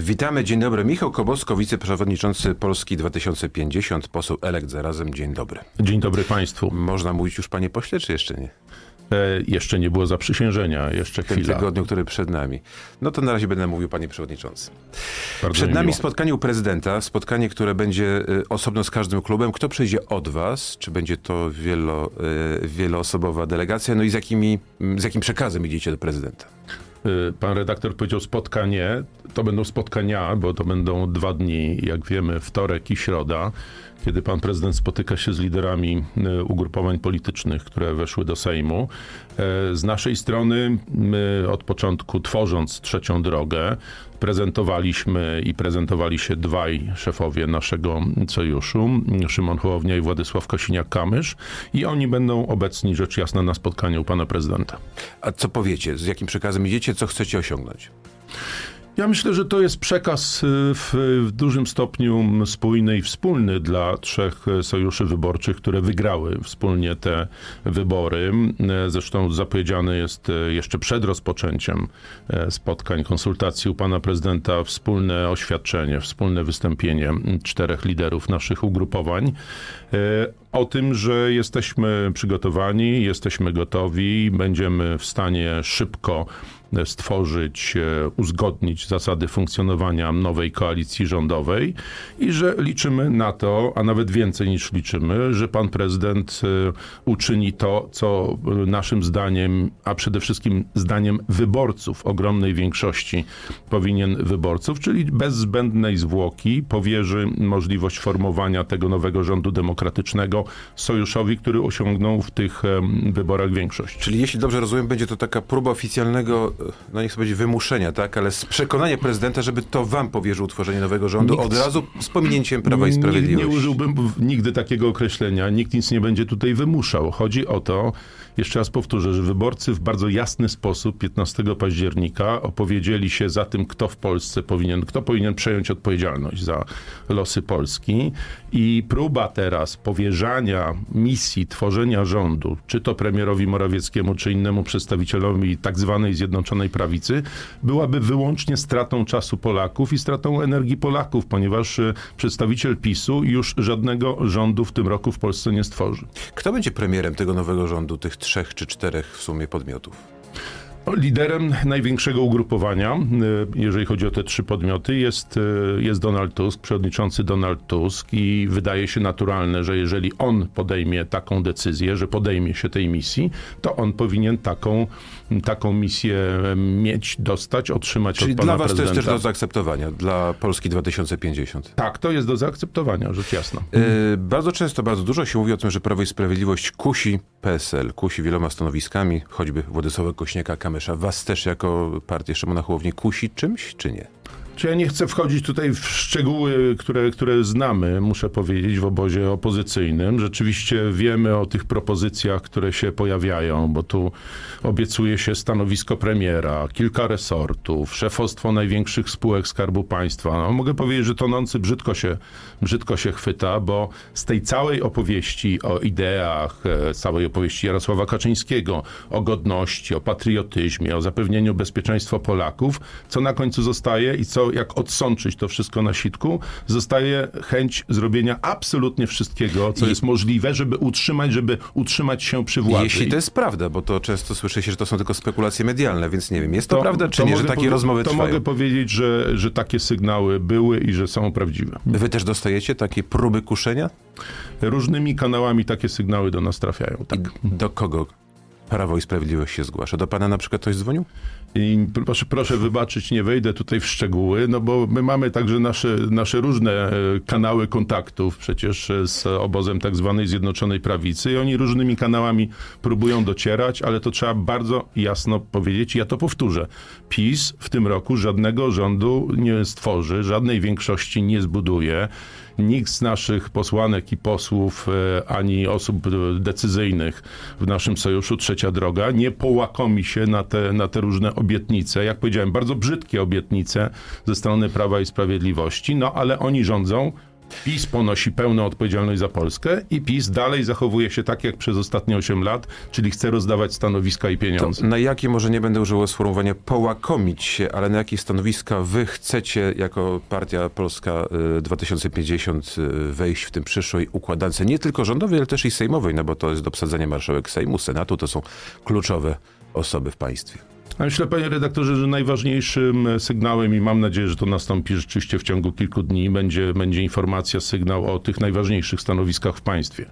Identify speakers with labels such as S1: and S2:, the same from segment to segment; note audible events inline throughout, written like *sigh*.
S1: Witamy, dzień dobry. Michał Kobosko, wiceprzewodniczący Polski 2050, poseł elekt zarazem. Dzień dobry.
S2: Dzień dobry Państwu.
S1: Można mówić już panie pośle, czy jeszcze nie?
S2: E, jeszcze nie było zaprzysiężenia, jeszcze
S1: W
S2: chwila.
S1: tygodniu, który przed nami. No to na razie będę mówił, panie przewodniczący.
S2: Bardzo
S1: Przed
S2: mi
S1: nami
S2: miło.
S1: spotkanie u prezydenta, spotkanie, które będzie y, osobno z każdym klubem. Kto przyjdzie od was? Czy będzie to wielo, y, wieloosobowa delegacja? No i z, jakimi, z jakim przekazem idziecie do prezydenta?
S2: Y, Pan redaktor powiedział spotkanie. To będą spotkania, bo to będą dwa dni, jak wiemy, wtorek i środa, kiedy pan prezydent spotyka się z liderami y, ugrupowań politycznych, które weszły do Sejmu. E, Z naszej strony, my od początku tworząc trzecią drogę, prezentowaliśmy i prezentowali się dwaj szefowie naszego sojuszu, Szymon Hołownia i Władysław Kosiniak-Kamysz i oni będą obecni rzecz jasna na spotkaniu pana prezydenta.
S1: A co powiecie? Z jakim przekazem idziecie? Co chcecie osiągnąć?
S2: Ja myślę, że to jest przekaz y, w, w dużym stopniu spójny i wspólny dla trzech y, sojuszy wyborczych, które wygrały wspólnie te wybory. Y, Zresztą zapowiedziane jest jeszcze przed rozpoczęciem spotkań, konsultacji u pana prezydenta wspólne oświadczenie, wspólne wystąpienie czterech liderów naszych ugrupowań o tym, że jesteśmy przygotowani, jesteśmy gotowi, będziemy w stanie szybko stworzyć, e, uzgodnić zasady funkcjonowania nowej koalicji rządowej i że liczymy na to, a nawet więcej niż liczymy, że pan prezydent e, uczyni to, co naszym zdaniem, a przede wszystkim zdaniem wyborców, ogromnej większości powinien wyborców, czyli bez zbędnej zwłoki powierzy możliwość formowania tego nowego rządu demokratycznego sojuszowi, który osiągnął w tych wyborach większość.
S1: Czyli jeśli dobrze rozumiem, będzie to taka próba oficjalnego, no nie chcę powiedzieć wymuszenia, tak, ale z przekonania prezydenta, żeby to wam powierzył utworzenie nowego rządu
S2: Nikt-
S1: od razu z pominięciem Prawa i Sprawiedliwości.
S2: nie użyłbym nigdy takiego określenia. Nikt nic nie będzie tutaj wymuszał. Chodzi o to, jeszcze raz powtórzę, że wyborcy w bardzo jasny sposób 15 października opowiedzieli się za tym, kto w Polsce powinien, kto powinien przejąć odpowiedzialność za losy Polski. I próba teraz powierzania misji tworzenia rządu, czy to premierowi Morawieckiemu, czy innemu przedstawicielowi tak zwanej Zjednoczonej Prawicy, byłaby wyłącznie stratą czasu Polaków i stratą energii Polaków, ponieważ e, przedstawiciel PiSu już żadnego rządu w tym roku w Polsce nie stworzy.
S1: Kto będzie premierem tego nowego rządu, tych trzech czy czterech w sumie podmiotów?
S2: No, Liderem największego ugrupowania, e, jeżeli chodzi o te trzy podmioty, jest, e, jest Donald Tusk, przewodniczący Donald Tusk i wydaje się naturalne, że jeżeli on podejmie taką decyzję, że podejmie się tej misji, to on powinien taką, taką misję mieć, dostać, otrzymać
S1: Czyli
S2: od pana
S1: dla was to jest też do zaakceptowania, dla Polski 2050.
S2: Tak, to jest do zaakceptowania, rzecz jasna.
S1: Yy, bardzo często, bardzo dużo się mówi o tym, że Prawo i Sprawiedliwość kusi PSL, kusi wieloma stanowiskami, choćby Władysława Kośniaka-Kamysza. Was też jako partię Szymona Hołowni kusi czymś, czy nie?
S2: Czy ja nie chcę wchodzić tutaj w szczegóły, które, które znamy, muszę powiedzieć, w obozie opozycyjnym. Rzeczywiście wiemy o tych propozycjach, które się pojawiają, bo tu obiecuje się stanowisko premiera, kilka resortów, szefostwo największych spółek Skarbu Państwa. No, mogę powiedzieć, że tonący brzydko się, brzydko się chwyta, bo z tej całej opowieści o ideach, e, całej opowieści Jarosława Kaczyńskiego, o godności, o patriotyzmie, o zapewnieniu bezpieczeństwa Polaków, co na końcu zostaje i co jak odsączyć to wszystko na sitku, zostaje chęć zrobienia absolutnie wszystkiego, co
S1: I-
S2: jest możliwe, żeby utrzymać, żeby utrzymać się przy władzy.
S1: Jeśli
S2: I
S1: to jest prawda, bo to często słyszy się, że to są tylko spekulacje medialne, więc nie wiem, jest to, prawda, czy
S2: to
S1: nie, że takie rozmowy
S2: To
S1: trwają?
S2: mogę powiedzieć, że, że takie sygnały były i że są prawdziwe.
S1: Wy też dostajecie takie próby kuszenia?
S2: Różnymi kanałami takie sygnały do nas trafiają. Tak.
S1: Do kogo Prawo i Sprawiedliwość się zgłasza? Do pana na przykład ktoś dzwonił?
S2: I proszę, proszę wybaczyć, nie wejdę tutaj w szczegóły, no bo my mamy także nasze, nasze różne e, kanały kontaktów przecież e, z obozem tak zwanej Zjednoczonej Prawicy i oni różnymi kanałami próbują docierać, ale to trzeba bardzo jasno powiedzieć ja to powtórzę. PiS w tym roku żadnego rządu nie stworzy, żadnej większości nie zbuduje. Nikt z naszych posłanek i posłów, e, ani osób decyzyjnych w naszym sojuszu Trzecia Droga nie połakomi się na te, na te różne obietnice. Jak powiedziałem, bardzo brzydkie obietnice ze strony Prawa i Sprawiedliwości, no ale oni rządzą PiS ponosi pełną odpowiedzialność za Polskę i PiS dalej zachowuje się tak jak przez ostatnie 8 lat, czyli chce rozdawać stanowiska i pieniądze.
S1: To na jakie, może nie będę używał sformułowania połakomić się, ale na jakie stanowiska wy chcecie jako Partia Polska 2050 y, y, wejść w tym przyszłej układance, nie tylko rządowej, ale też i sejmowej, no bo to jest do obsadzenia marszałek Sejmu, Senatu, to są kluczowe osoby w państwie.
S2: Myślę, panie redaktorze, że najważniejszym sygnałem i mam nadzieję, że to nastąpi rzeczywiście w ciągu kilku dni, będzie, będzie informacja, sygnał o tych najważniejszych stanowiskach w państwie.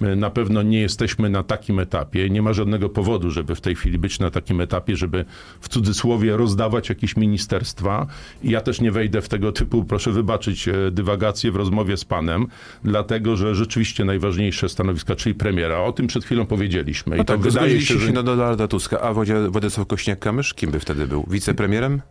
S2: My na pewno nie jesteśmy na takim etapie, nie ma żadnego powodu, żeby w tej chwili być na takim etapie, żeby w cudzysłowie rozdawać jakieś ministerstwa. I ja też nie wejdę w tego typu, proszę wybaczyć, e, dywagacje w rozmowie z panem, dlatego, że rzeczywiście najważniejsze stanowiska, czyli premiera, o tym przed chwilą powiedzieliśmy.
S1: No I tak, tak wydaje się, że... się do Donalda Tuska, a Władysław Kośniak Kamysz, kim by wtedy był? Wicepremierem?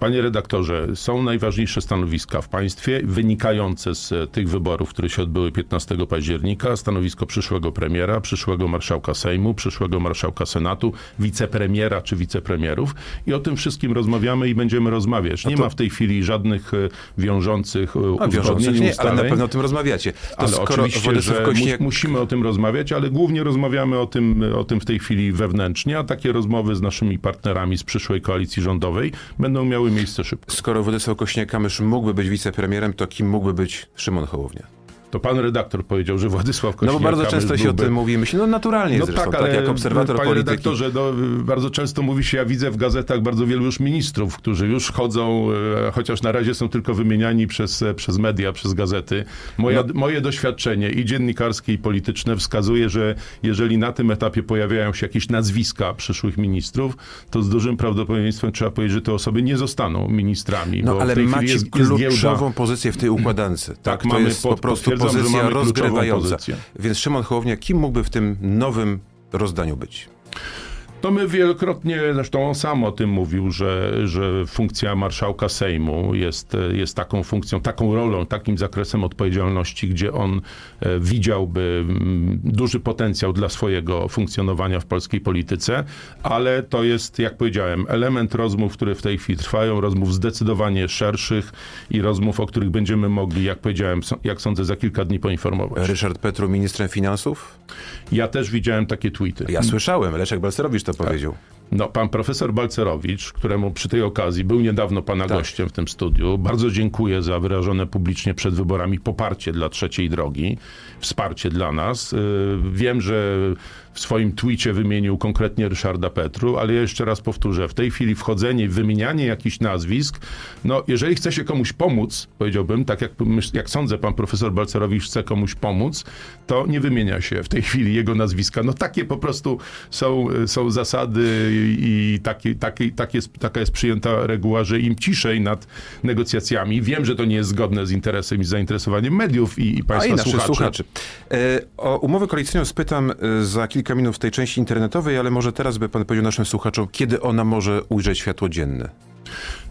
S2: Panie redaktorze, są najważniejsze stanowiska w państwie wynikające z tych wyborów, które się odbyły 15 października. Stanowisko przyszłego premiera, przyszłego marszałka Sejmu, przyszłego marszałka Senatu, wicepremiera czy wicepremierów. I o tym wszystkim rozmawiamy i będziemy rozmawiać. Nie to... ma w tej chwili żadnych e, wiążących e, A, uzgodnień,
S1: nie, ale na pewno o tym rozmawiacie. To
S2: ale oczywiście, że Kośniak... musimy o tym rozmawiać, ale głównie rozmawiamy o tym, o tym w tej chwili wewnętrznie, a takie rozmowy z naszymi partnerami z przyszłej koalicji rządowej będą miały miejsce szybko.
S1: Skoro Władysław Kośniak-Kamysz mógłby być wicepremierem, to kim mógłby być Szymon Hołownia?
S2: To pan redaktor powiedział, że Władysław Kośniak
S1: No bo bardzo często się o tym mówi. Myślę, no naturalnie no zresztą, tak, ale tak jak obserwator
S2: panie
S1: polityki.
S2: redaktorze, no, bardzo często mówi się, ja widzę w gazetach bardzo wielu już ministrów, którzy już chodzą, e, chociaż na razie są tylko wymieniani przez, e, przez media, przez gazety. Moja, no. Moje doświadczenie i dziennikarskie, i polityczne wskazuje, że jeżeli na tym etapie pojawiają się jakieś nazwiska przyszłych ministrów, to z dużym prawdopodobieństwem trzeba powiedzieć, że te osoby nie zostaną ministrami.
S1: No ale macie jest, kluczową jest pozycję w tej układance. Tak, tak mamy po prostu pozycja rozgrywająca. Więc Szymon Hołownia, kim mógłby w tym nowym rozdaniu być?
S2: To my wielokrotnie, zresztą on sam o tym mówił, że, że funkcja marszałka Sejmu jest, jest taką funkcją, taką rolą, takim zakresem odpowiedzialności, gdzie on e, widziałby mm, duży potencjał dla swojego funkcjonowania w polskiej polityce, ale to jest, jak powiedziałem, element rozmów, które w tej chwili trwają, rozmów zdecydowanie szerszych i rozmów, o których będziemy mogli, jak powiedziałem, jak sądzę, za kilka dni poinformować.
S1: Ryszard Petru, ministrem finansów?
S2: Ja też widziałem takie tweety.
S1: Ja słyszałem, Leszek Balcerowicz to powiedział.
S2: No, pan profesor Balcerowicz, któremu przy tej okazji był niedawno pana tak. gościem w tym studiu, bardzo dziękuję za wyrażone publicznie przed wyborami poparcie dla trzeciej drogi, wsparcie dla nas. Y, wiem, że w swoim twicie wymienił konkretnie Ryszarda Petru, ale ja jeszcze raz powtórzę, w tej chwili wchodzenie, wymienianie jakichś nazwisk, no jeżeli chce się komuś pomóc, powiedziałbym, tak jak, jak sądzę, pan profesor Balcerowicz chce komuś pomóc, to nie wymienia się w tej chwili jego nazwiska. No takie po prostu są, są zasady i taki, taki, tak jest, taka jest przyjęta reguła, że im ciszej nad negocjacjami, wiem, że to nie jest zgodne z interesem i zainteresowaniem mediów i, i państwa A i słuchaczy. słuchaczy.
S1: E, o umowę koalicyjną spytam e, za kilka minut w tej części internetowej, ale może teraz by pan powiedział naszym słuchaczom, kiedy ona może ujrzeć światło dzienne?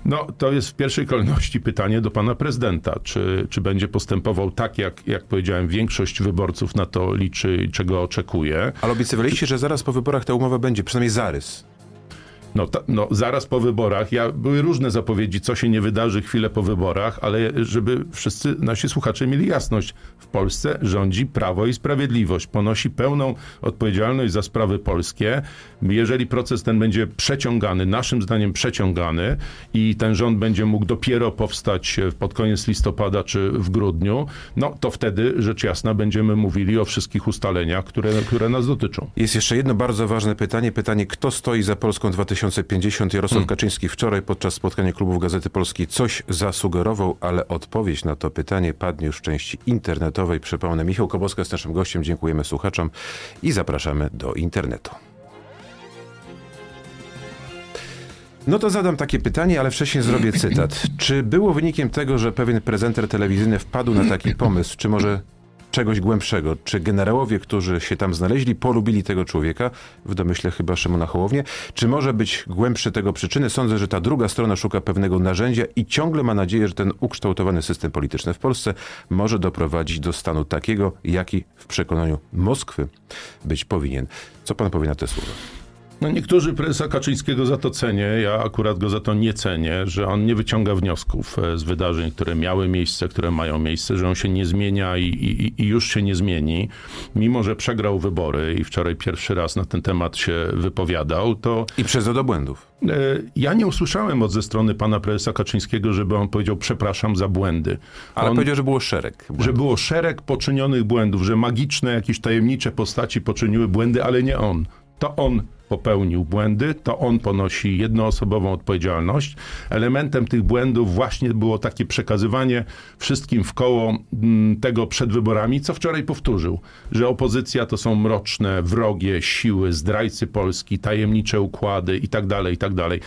S2: No, to jest w pierwszej kolejności pytanie do pana prezydenta. Czy, czy będzie postępował tak, jak, jak powiedziałem, większość wyborców na to liczy, czego oczekuje?
S1: Ale obiecywaliście, że zaraz po wyborach ta umowa będzie, przynajmniej zarys.
S2: No, ta, no, zaraz po wyborach. Ja, były różne zapowiedzi, co się nie wydarzy chwilę po wyborach, ale żeby wszyscy nasi słuchacze mieli jasność, w Polsce rządzi Prawo i Sprawiedliwość. Ponosi pełną odpowiedzialność za sprawy polskie. Jeżeli proces ten będzie przeciągany, naszym zdaniem przeciągany i ten rząd będzie mógł dopiero powstać pod koniec listopada czy w grudniu, no to wtedy rzecz jasna będziemy mówili o wszystkich ustaleniach, które, które nas dotyczą.
S1: Jest jeszcze jedno bardzo ważne pytanie. Pytanie, kto stoi za Polską 2000 2050 Jarosław hmm. Kaczyński wczoraj podczas spotkania klubów Gazety Polskiej coś zasugerował, ale odpowiedź na to pytanie padnie już w części internetowej. Przypomnę, Michał Koboska jest naszym gościem. Dziękujemy słuchaczom i zapraszamy do internetu. No to zadam takie pytanie, ale wcześniej zrobię cytat. Czy było wynikiem tego, że pewien prezenter telewizyjny wpadł na taki pomysł, czy może czegoś głębszego. Czy generałowie, którzy się tam znaleźli, polubili tego człowieka, w domyśle chyba Szymona czy może być głębsze tego przyczyny? Sądzę, że ta druga strona szuka pewnego narzędzia i ciągle ma nadzieję, że ten ukształtowany system polityczny w Polsce może doprowadzić do stanu takiego, jaki w przekonaniu Moskwy być powinien. Co pan powie na te słowa?
S2: No niektórzy prezesa Kaczyńskiego za to cenię, ja akurat go za to nie cenię, że on nie wyciąga wniosków e, z wydarzeń, które miały miejsce, które mają miejsce, że on się nie zmienia i, i, i już się nie zmieni. Mimo, że przegrał wybory i wczoraj pierwszy raz na ten temat się wypowiadał, to...
S1: I przyznał do błędów.
S2: E, ja nie usłyszałem od ze strony pana prezesa Kaczyńskiego, żeby on powiedział przepraszam za błędy.
S1: Ale
S2: on,
S1: powiedział, że było szereg błędów.
S2: Że było szereg poczynionych błędów, że magiczne, jakieś tajemnicze postaci poczyniły błędy, ale nie on. To on popełnił błędy, to on ponosi jednoosobową odpowiedzialność. Elementem tych błędów właśnie było takie przekazywanie wszystkim w koło mm, tego przed wyborami, co wczoraj powtórzył, że opozycja to są mroczne, wrogie siły, zdrajcy Polski, tajemnicze układy itd., tak itd. Tak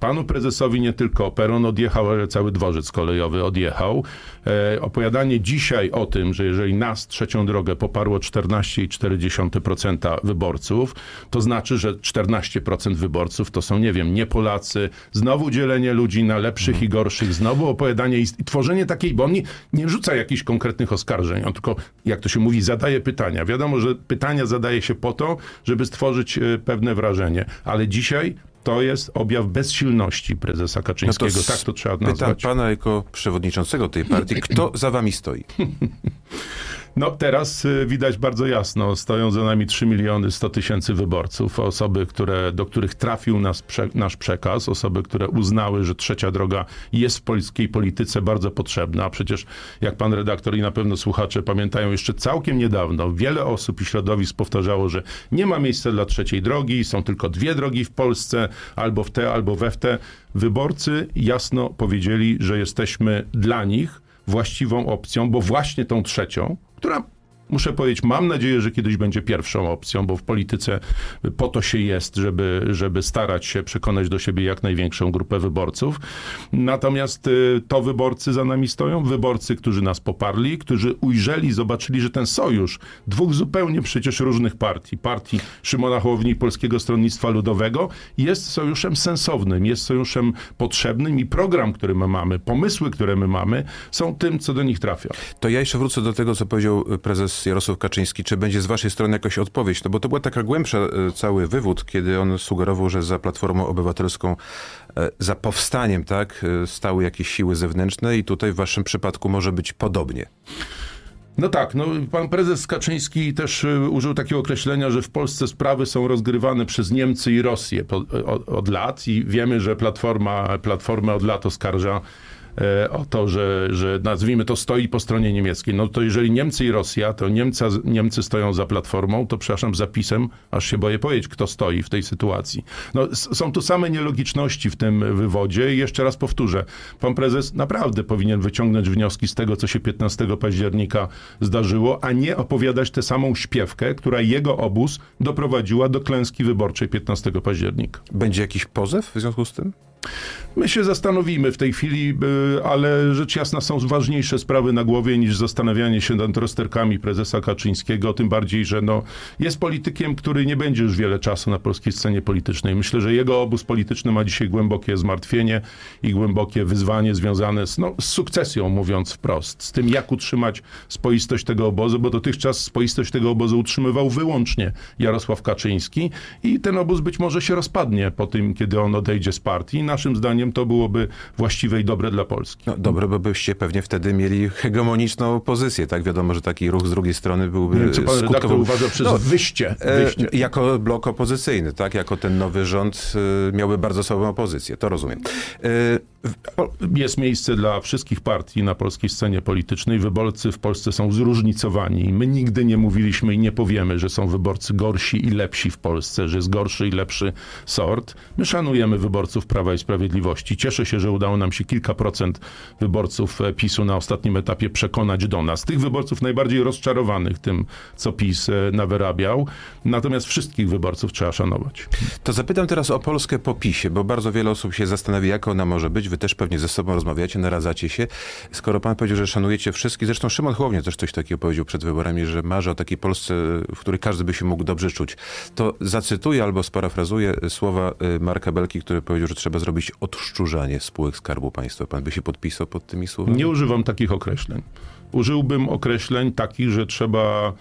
S2: Panu prezesowi nie tylko peron odjechał, ale cały dworzec kolejowy odjechał. E, opowiadanie dzisiaj o tym, że jeżeli nas trzecią drogę poparło 14,4% wyborców, to znaczy, że 14% wyborców to są, nie wiem, nie Polacy, znowu dzielenie ludzi na lepszych mhm. i gorszych, znowu opowiadanie i, i tworzenie takiej, bo on nie, nie rzuca jakichś konkretnych oskarżeń, on tylko, jak to się mówi, zadaje pytania. Wiadomo, że pytania zadaje się po to, żeby stworzyć e, pewne wrażenie, ale dzisiaj to jest objaw bezsilności prezesa Kaczyńskiego. No to tak to trzeba nazwać.
S1: Pytam pana jako przewodniczącego tej partii, kto za wami stoi? *laughs*
S2: No teraz y, widać bardzo jasno, stoją za nami 3 miliony 100 tysięcy wyborców, osoby, które, do których trafił nas, nasz przekaz, osoby, które uznały, że trzecia droga jest w polskiej polityce bardzo potrzebna. A przecież jak pan redaktor i na pewno słuchacze pamiętają, jeszcze całkiem niedawno wiele osób i środowisk powtarzało, że nie ma miejsca dla trzeciej drogi, są tylko dwie drogi w Polsce, albo w te, albo we w te. Wyborcy jasno powiedzieli, że jesteśmy dla nich właściwą opcją, bo właśnie tą trzecią, która muszę powiedzieć, mam nadzieję, że kiedyś będzie pierwszą opcją, bo w polityce po to się jest, żeby, żeby starać się przekonać do siebie jak największą grupę wyborców. Natomiast y, to wyborcy za nami stoją, wyborcy, którzy nas poparli, którzy ujrzeli, zobaczyli, że ten sojusz dwóch zupełnie przecież różnych partii, partii Szymona Hołowni i Polskiego Stronnictwa Ludowego jest sojuszem sensownym, jest sojuszem potrzebnym i program, który my mamy, pomysły, które my mamy, są tym, co do nich trafia.
S1: To ja jeszcze wrócę do tego, co powiedział prezes Jarosław Kaczyński, czy będzie z waszej strony jakaś odpowiedź? No bo to była taka głębsza e, cały wywód, kiedy on sugerował, że za Platformą Obywatelską, e, za powstaniem, tak, e, stały jakieś siły zewnętrzne i tutaj w waszym przypadku może być podobnie.
S2: No tak, no, pan prezes Kaczyński też użył takiego określenia, że w Polsce sprawy są rozgrywane przez Niemcy i Rosję od, od, lat i wiemy, że Platforma, Platforma od lat oskarża o to, że, że nazwijmy to stoi po stronie niemieckiej. No to jeżeli Niemcy i Rosja, to Niemca, Niemcy stoją za platformą, to przepraszam, zapisem, aż się boję powiedzieć, kto stoi w tej sytuacji. No, są tu same nielogiczności w tym wywodzie i jeszcze raz powtórzę, pan prezes naprawdę powinien wyciągnąć wnioski z tego, co się 15 października zdarzyło, a nie opowiadać tę samą śpiewkę, która jego obóz doprowadziła do klęski wyborczej 15 października.
S1: Będzie jakiś pozew w związku z tym?
S2: My się zastanowimy w tej chwili, y, ale rzecz jasna są ważniejsze sprawy na głowie niż zastanawianie się nad rozterkami prezesa Kaczyńskiego, tym bardziej, że no, jest politykiem, który nie będzie już wiele czasu na polskiej scenie politycznej. Myślę, że jego obóz polityczny ma dzisiaj głębokie zmartwienie i głębokie wyzwanie związane z, no, z sukcesją, mówiąc wprost, z tym, jak utrzymać spoistość tego obozu, bo dotychczas spoistość tego obozu utrzymywał wyłącznie Jarosław Kaczyński i ten obóz być może się rozpadnie po tym, kiedy on odejdzie z partii naszym zdaniem to byłoby właściwe i dobre dla Polski.
S1: No, dobre, bo byście pewnie wtedy mieli hegemoniczną pozycję, tak? Wiadomo, że taki ruch z drugiej strony byłby Nie wiem,
S2: co pan skutkował... uważa przez no, wyjście, wyjście.
S1: E, jako blok opozycyjny, tak? Jako ten nowy rząd e, miałby bardzo słabą opozycję, to rozumiem. E,
S2: jest miejsce dla wszystkich partii na polskiej scenie politycznej. Wyborcy w Polsce są zróżnicowani. My nigdy nie mówiliśmy i nie powiemy, że są wyborcy gorsi i lepsi w Polsce, że jest gorszy i lepszy sort. My szanujemy wyborców Prawa i Sprawiedliwości. Cieszę się, że udało nam się kilka procent wyborców e, PiSu na ostatnim etapie przekonać do nas. Tych wyborców najbardziej rozczarowanych tym, co PiS e, nawyrabiał. Natomiast wszystkich wyborców trzeba szanować.
S1: To zapytam teraz o Polskę po PiSie, bo bardzo wiele osób się zastanawia, jak ona może być wy też pewnie ze sobą rozmawiacie, naradzacie się. Skoro pan powiedział, że szanujecie wszystkich, zresztą Szymon Hołownia też coś takiego powiedział przed wyborami, że marzy o takiej Polsce, w której każdy by się mógł dobrze czuć. To zacytuję albo sparafrazuję słowa y, Marka Belki, który powiedział, że trzeba zrobić odszczurzanie spółek Skarbu Państwa. Pan by się podpisał pod tymi słowami?
S2: Nie używam takich określeń. Użyłbym określeń takich, że trzeba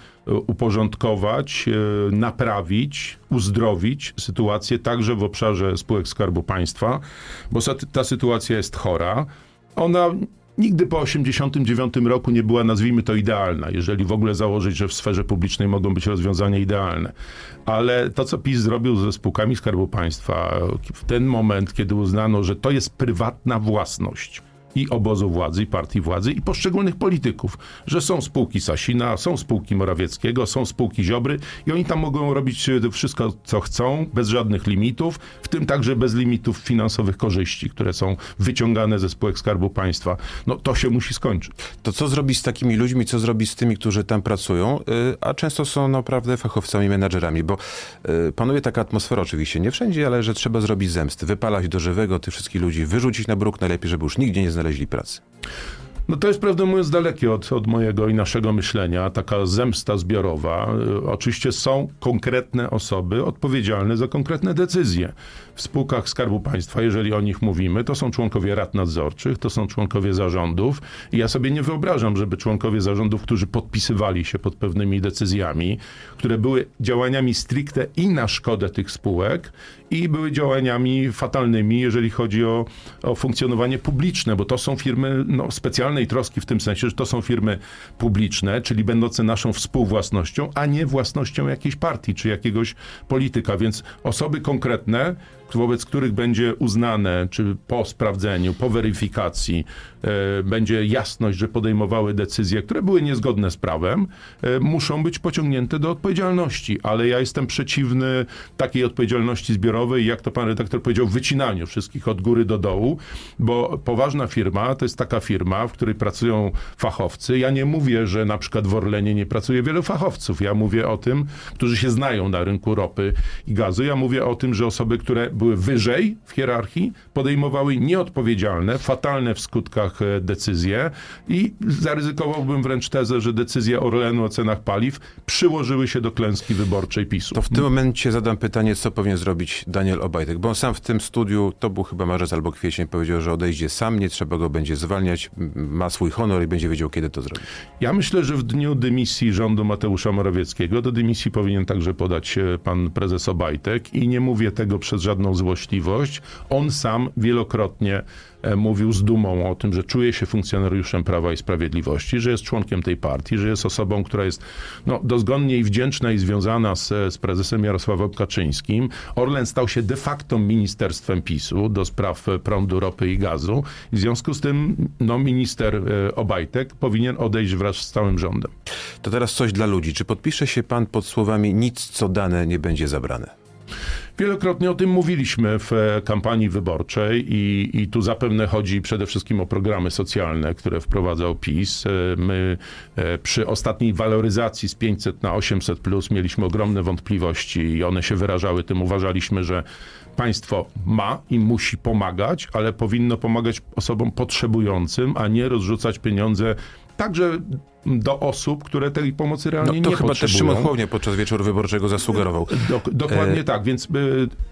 S2: uporządkować, naprawić, uzdrowić sytuację także w obszarze spółek Skarbu Państwa, bo ta sytuacja jest chora. Ona nigdy po 1989 roku nie była, nazwijmy to, idealna, jeżeli w ogóle założyć, że w sferze publicznej mogą być rozwiązania idealne. Ale to, co PiS zrobił ze spółkami Skarbu Państwa w ten moment, kiedy uznano, że to jest prywatna własność, i obozu władzy, i partii władzy, i poszczególnych polityków, że są spółki Sasina, są spółki Morawieckiego, są spółki Ziobry i oni tam mogą robić e, wszystko, co chcą, bez żadnych limitów, w tym także bez limitów finansowych korzyści, które są wyciągane ze spółek Skarbu Państwa. No to się musi skończyć.
S1: To co zrobi z takimi ludźmi, co zrobi z tymi, którzy tam pracują, e, a często są naprawdę fachowcami, menadżerami, bo e, panuje taka atmosfera oczywiście, nie wszędzie, ale że trzeba zrobić zemsty, wypalać do żywego tych wszystkich ludzi, wyrzucić na bruk, najlepiej, żeby już nigdzie nie znaleźli znaleźli pracy.
S2: No to jest prawdę mówiąc dalekie od, od mojego i naszego myślenia, taka zemsta zbiorowa. Y, oczywiście są konkretne osoby odpowiedzialne za konkretne decyzje. W spółkach Skarbu Państwa, jeżeli o nich mówimy, to są członkowie rad nadzorczych, to są członkowie zarządów i ja sobie nie wyobrażam, żeby członkowie zarządów, którzy podpisywali się pod pewnymi decyzjami, które były działaniami stricte i na szkodę tych spółek i były działaniami fatalnymi, jeżeli chodzi o, o funkcjonowanie publiczne, bo to są firmy no, troski w tym sensie, że to są firmy publiczne, czyli będące naszą współwłasnością, a nie własnością jakiejś partii czy jakiegoś polityka. Więc osoby konkretne, wobec których będzie uznane, czy po sprawdzeniu, po weryfikacji, e, będzie jasność, że podejmowały decyzje, które były niezgodne z prawem, e, muszą być pociągnięte do odpowiedzialności. Ale ja jestem przeciwny takiej odpowiedzialności zbiorowej, jak to pan redaktor powiedział, wycinaniu wszystkich od góry do dołu, bo poważna firma to jest taka firma, w której pracują fachowcy. Ja nie mówię, że na przykład w Orlenie nie pracuje wielu fachowców. Ja mówię o tym, którzy się znają na rynku ropy i gazu. Ja mówię o tym, że osoby, które były wyżej w hierarchii, podejmowały nieodpowiedzialne, fatalne w skutkach e, decyzje i zaryzykowałbym wręcz tezę, że decyzje Orlenu o cenach paliw przyłożyły się do klęski wyborczej PiSu.
S1: To w tym momencie zadam pytanie, co powinien zrobić Daniel Obajtek, bo on sam w tym studiu, to był chyba marzec albo kwiecień, powiedział, że odejdzie sam, nie trzeba go będzie zwalniać, ma swój honor i będzie wiedział, kiedy to zrobić.
S2: Ja myślę, że w dniu dymisji rządu Mateusza Morawieckiego do dymisji powinien także podać pan prezes Obajtek i nie mówię tego przez żadną złośliwość. On sam wielokrotnie e, mówił z dumą o tym, że czuje się funkcjonariuszem Prawa i Sprawiedliwości, że jest członkiem tej partii, że jest osobą, która jest no, dozgonnie i wdzięczna i związana z, z prezesem Jarosławem Kaczyńskim. Orlen stał się de facto ministerstwem PiSu do spraw prądu, ropy i gazu. W związku z tym no, minister e, Obajtek powinien odejść wraz z całym rządem.
S1: To teraz coś dla ludzi. Czy podpisze się pan pod słowami nic, co dane, nie będzie zabrane?
S2: Wielokrotnie o tym mówiliśmy w e, kampanii wyborczej i, i tu zapewne chodzi przede wszystkim o programy socjalne, które wprowadzał PiS. E, my e, przy ostatniej waloryzacji z 500 na 800 plus mieliśmy ogromne wątpliwości i one się wyrażały tym. Uważaliśmy, że państwo ma i musi pomagać, ale powinno pomagać osobom potrzebującym, a nie rozrzucać pieniądze także do osób, które tej pomocy realnie no, to
S1: chyba
S2: też
S1: Szymon podczas wieczoru wyborczego zasugerował.
S2: Dok dokładnie e... tak, więc y,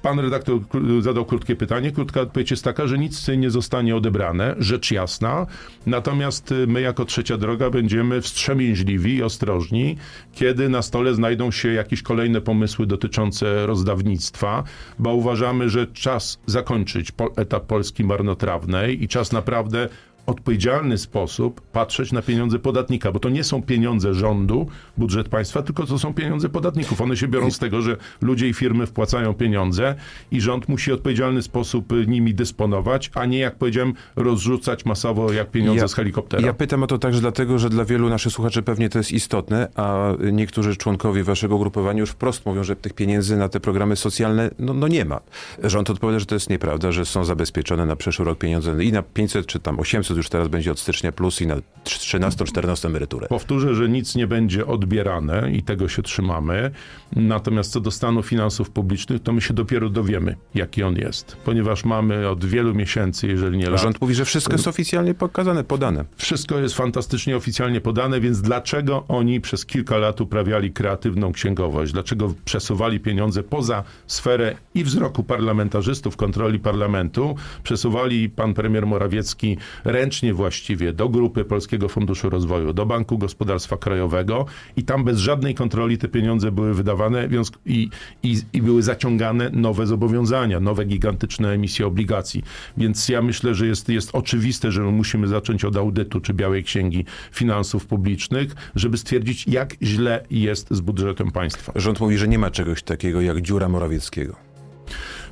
S2: pan redaktor zadał krótkie pytanie. Krótka odpowiedź jest taka, że nic nie zostanie odebrane, rzecz jasna. Natomiast my jako trzecia droga będziemy wstrzemięźliwi i ostrożni, kiedy na stole znajdą się jakieś kolejne pomysły dotyczące rozdawnictwa, bo uważamy, że czas zakończyć etap Polski marnotrawnej i czas naprawdę odpowiedzialny sposób patrzeć na pieniądze podatnika, bo to nie są pieniądze rządu, budżet państwa, tylko to są pieniądze podatników. One się biorą z tego, że ludzie i firmy wpłacają pieniądze i rząd musi w odpowiedzialny sposób nimi dysponować, a nie, jak powiedziałem, rozrzucać masowo jak pieniądze ja, z helikoptera.
S1: Ja pytam o to także dlatego, że dla wielu naszych słuchaczy pewnie to jest istotne, a niektórzy członkowie waszego grupowania już wprost mówią, że tych pieniędzy na te programy socjalne no, no nie ma. Rząd odpowiada, że to jest nieprawda, że są zabezpieczone na przyszły rok pieniądze i na 500 czy tam 800 już teraz będzie od stycznia plus i na 13-14 emeryturę.
S2: Powtórzę, że nic nie będzie odbierane i tego się trzymamy. Natomiast co do stanu finansów publicznych, to my się dopiero dowiemy, jaki on jest. Ponieważ mamy od wielu miesięcy, jeżeli nie lat...
S1: Rząd mówi, że wszystko jest oficjalnie pokazane, podane.
S2: Wszystko jest fantastycznie oficjalnie podane, więc dlaczego oni przez kilka lat uprawiali kreatywną księgowość? Dlaczego przesuwali pieniądze poza sferę i wzroku parlamentarzystów, kontroli parlamentu? Przesuwali pan premier Morawiecki ręce ręcznie właściwie do grupy Polskiego Funduszu Rozwoju, do Banku Gospodarstwa Krajowego i tam bez żadnej kontroli te pieniądze były wydawane i, i, i były zaciągane nowe zobowiązania, nowe gigantyczne emisje obligacji. Więc ja myślę, że jest, jest oczywiste, że musimy zacząć od audytu czy Białej Księgi Finansów Publicznych, żeby stwierdzić, jak źle jest z budżetem państwa.
S1: Rząd mówi, że nie ma czegoś takiego jak dziura Morawieckiego.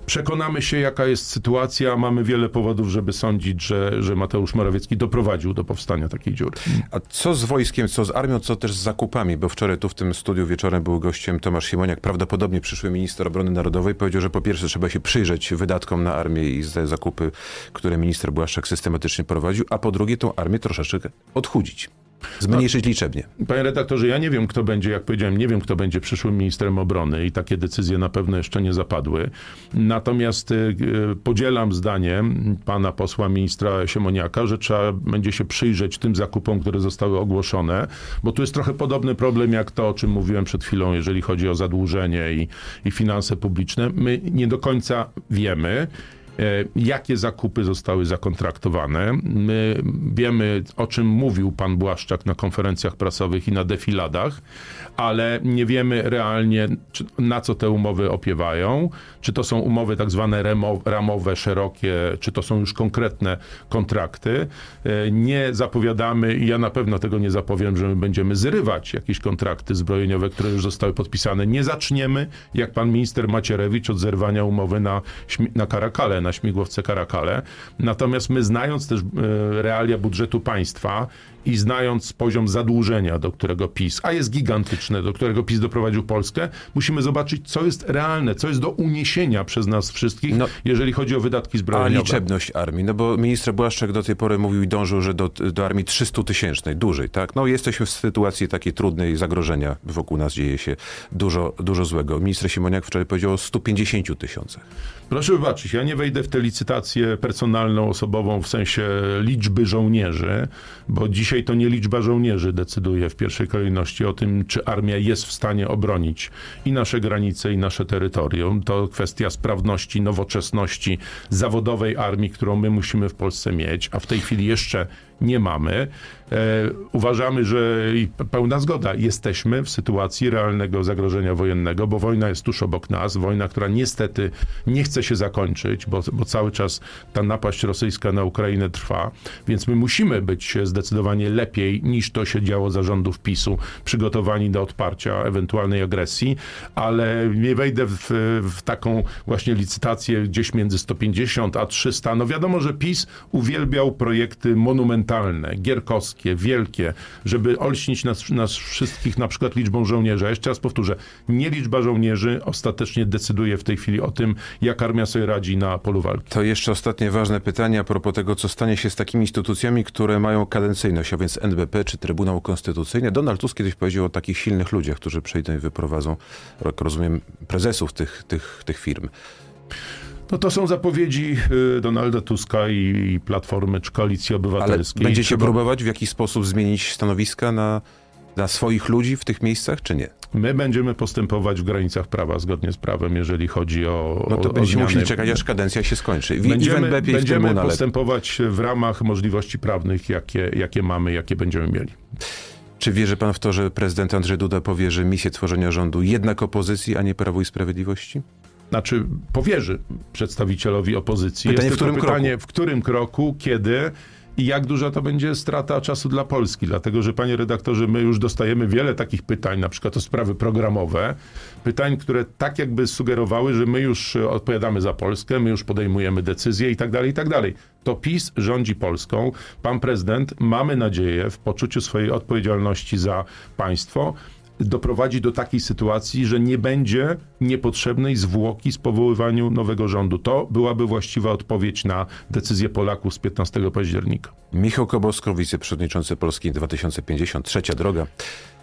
S2: Przekonamy się, jaka jest sytuacja. Mamy wiele powodów, żeby sądzić, że, że Mateusz Morawiecki doprowadził do powstania takiej dziury.
S1: A co z wojskiem, co z armią, co też z zakupami? Bo wczoraj tu w tym studiu wieczorem był gościem Tomasz Siemoniak, prawdopodobnie przyszły minister obrony narodowej. Powiedział, że po pierwsze trzeba się przyjrzeć wydatkom na armię i zakupy, które minister Błaszczak systematycznie prowadził, a po drugie tą armię troszeczkę odchudzić. Zmniejszyć liczebnie.
S2: Panie redaktorze, ja nie wiem, kto będzie, jak powiedziałem, nie wiem, kto będzie przyszłym ministrem obrony i takie decyzje na pewno jeszcze nie zapadły. Natomiast y, podzielam zdanie pana posła ministra Siemoniaka, że trzeba będzie się przyjrzeć tym zakupom, które zostały ogłoszone, bo tu jest trochę podobny problem jak to, o czym mówiłem przed chwilą, jeżeli chodzi o zadłużenie i, i finanse publiczne. My nie do końca wiemy, E, jakie zakupy zostały zakontraktowane. My wiemy, o czym mówił pan Błaszczak na konferencjach prasowych i na defiladach, ale nie wiemy realnie, na co te umowy opiewają. Czy to są umowy tak zwane ramowe, szerokie, czy to są już konkretne kontrakty. E, nie zapowiadamy, i ja na pewno tego nie zapowiem, że my będziemy zrywać jakieś kontrakty zbrojeniowe, które już zostały podpisane. Nie zaczniemy, jak pan minister Macierewicz, od zerwania umowy na, na Karakale, na śmigłowce Karakale. Natomiast my, znając też e, realia budżetu państwa i znając poziom zadłużenia, do którego PiS, a jest gigantyczne, do którego PiS doprowadził Polskę, musimy zobaczyć, co jest realne, co jest do uniesienia przez nas wszystkich, no, jeżeli chodzi o wydatki zbrojeniowe.
S1: A liczebność armii, no bo minister Błaszczak do tej pory mówił i dążył, że do, do armii 300 tysięcznej, dużej, tak? No jesteśmy w sytuacji takiej trudnej zagrożenia, wokół nas dzieje się dużo, dużo złego. Minister Simoniak wczoraj powiedział o 150 tysiącach.
S2: Proszę wybaczyć, ja nie wejdę w tę licytację personalną, osobową w sensie liczby żołnierzy, bo dzisiaj to nie liczba żołnierzy decyduje w pierwszej kolejności o tym, czy armia jest w stanie obronić i nasze granice, i nasze terytorium. To kwestia sprawności, nowoczesności zawodowej armii, którą my musimy w Polsce mieć, a w tej chwili jeszcze nie mamy. E, uważamy, że i pełna zgoda, jesteśmy w sytuacji realnego zagrożenia wojennego, bo wojna jest tuż obok nas, wojna, która niestety nie chce się zakończyć, bo, bo cały czas ta napaść rosyjska na Ukrainę trwa, więc my musimy być zdecydowanie lepiej niż to się działo za rządów PiSu, przygotowani do odparcia ewentualnej agresji, ale nie wejdę w, w taką właśnie licytację gdzieś między 150 a 300. No wiadomo, że PiS uwielbiał projekty monumentalne, gierkowskie, wielkie, żeby olśnić nas, nas wszystkich na przykład liczbą żołnierzy. jeszcze raz powtórzę, nie liczba żołnierzy ostatecznie decyduje w tej chwili o tym, jak armia sobie radzi na polu walki.
S1: To jeszcze ostatnie ważne pytanie a propos tego, co stanie się z takimi instytucjami, które mają kadencyjność, a więc NBP czy Trybunał Konstytucyjny. Donald Tusk kiedyś powiedział o takich silnych ludziach, którzy przejdą i wyprowadzą, jak rozumiem, prezesów tych, tych, tych firm.
S2: No to są zapowiedzi y, Donalda Tuska i Platformy czy Koalicji Obywatelskiej.
S1: Ale będziecie Trzeba... próbować w jakiś sposób zmienić stanowiska na, na swoich ludzi w tych miejscach, czy nie?
S2: My będziemy postępować w granicach prawa, zgodnie z prawem, jeżeli chodzi o.
S1: No to
S2: o,
S1: będziemy musieli czekać, aż kadencja się skończy.
S2: W, będziemy będziemy postępować w ramach możliwości prawnych, jakie, jakie mamy, jakie będziemy mieli.
S1: Czy wierzy pan w to, że prezydent Andrzej Duda powierzy misję tworzenia rządu jednak opozycji, a nie Prawu i Sprawiedliwości?
S2: Znaczy, powierzy przedstawicielowi opozycji.
S1: Pytanie, Jest w którym pytanie,
S2: kroku? w którym kroku, kiedy i jak duża to będzie strata czasu dla Polski. Dlatego, że panie redaktorze, my już dostajemy wiele takich pytań, na przykład o sprawy programowe, pytań, które tak jakby sugerowały, że my już odpowiadamy za Polskę, my już podejmujemy decyzje i tak dalej, i tak dalej. To PiS rządzi Polską. Pan prezydent, mamy nadzieję, w poczuciu swojej odpowiedzialności za państwo, doprowadzi do takiej sytuacji, że nie będzie niepotrzebnej zwłoki z powoływaniu nowego rządu. To byłaby właściwa odpowiedź na decyzję Polaków z 15 października.
S1: Michał Kobosko, wiceprzewodniczący Polski 2050, trzecia droga.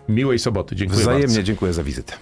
S2: Miłej soboty. Dziękuję
S1: Wzajemnie
S2: bardzo.
S1: dziękuję za wizytę.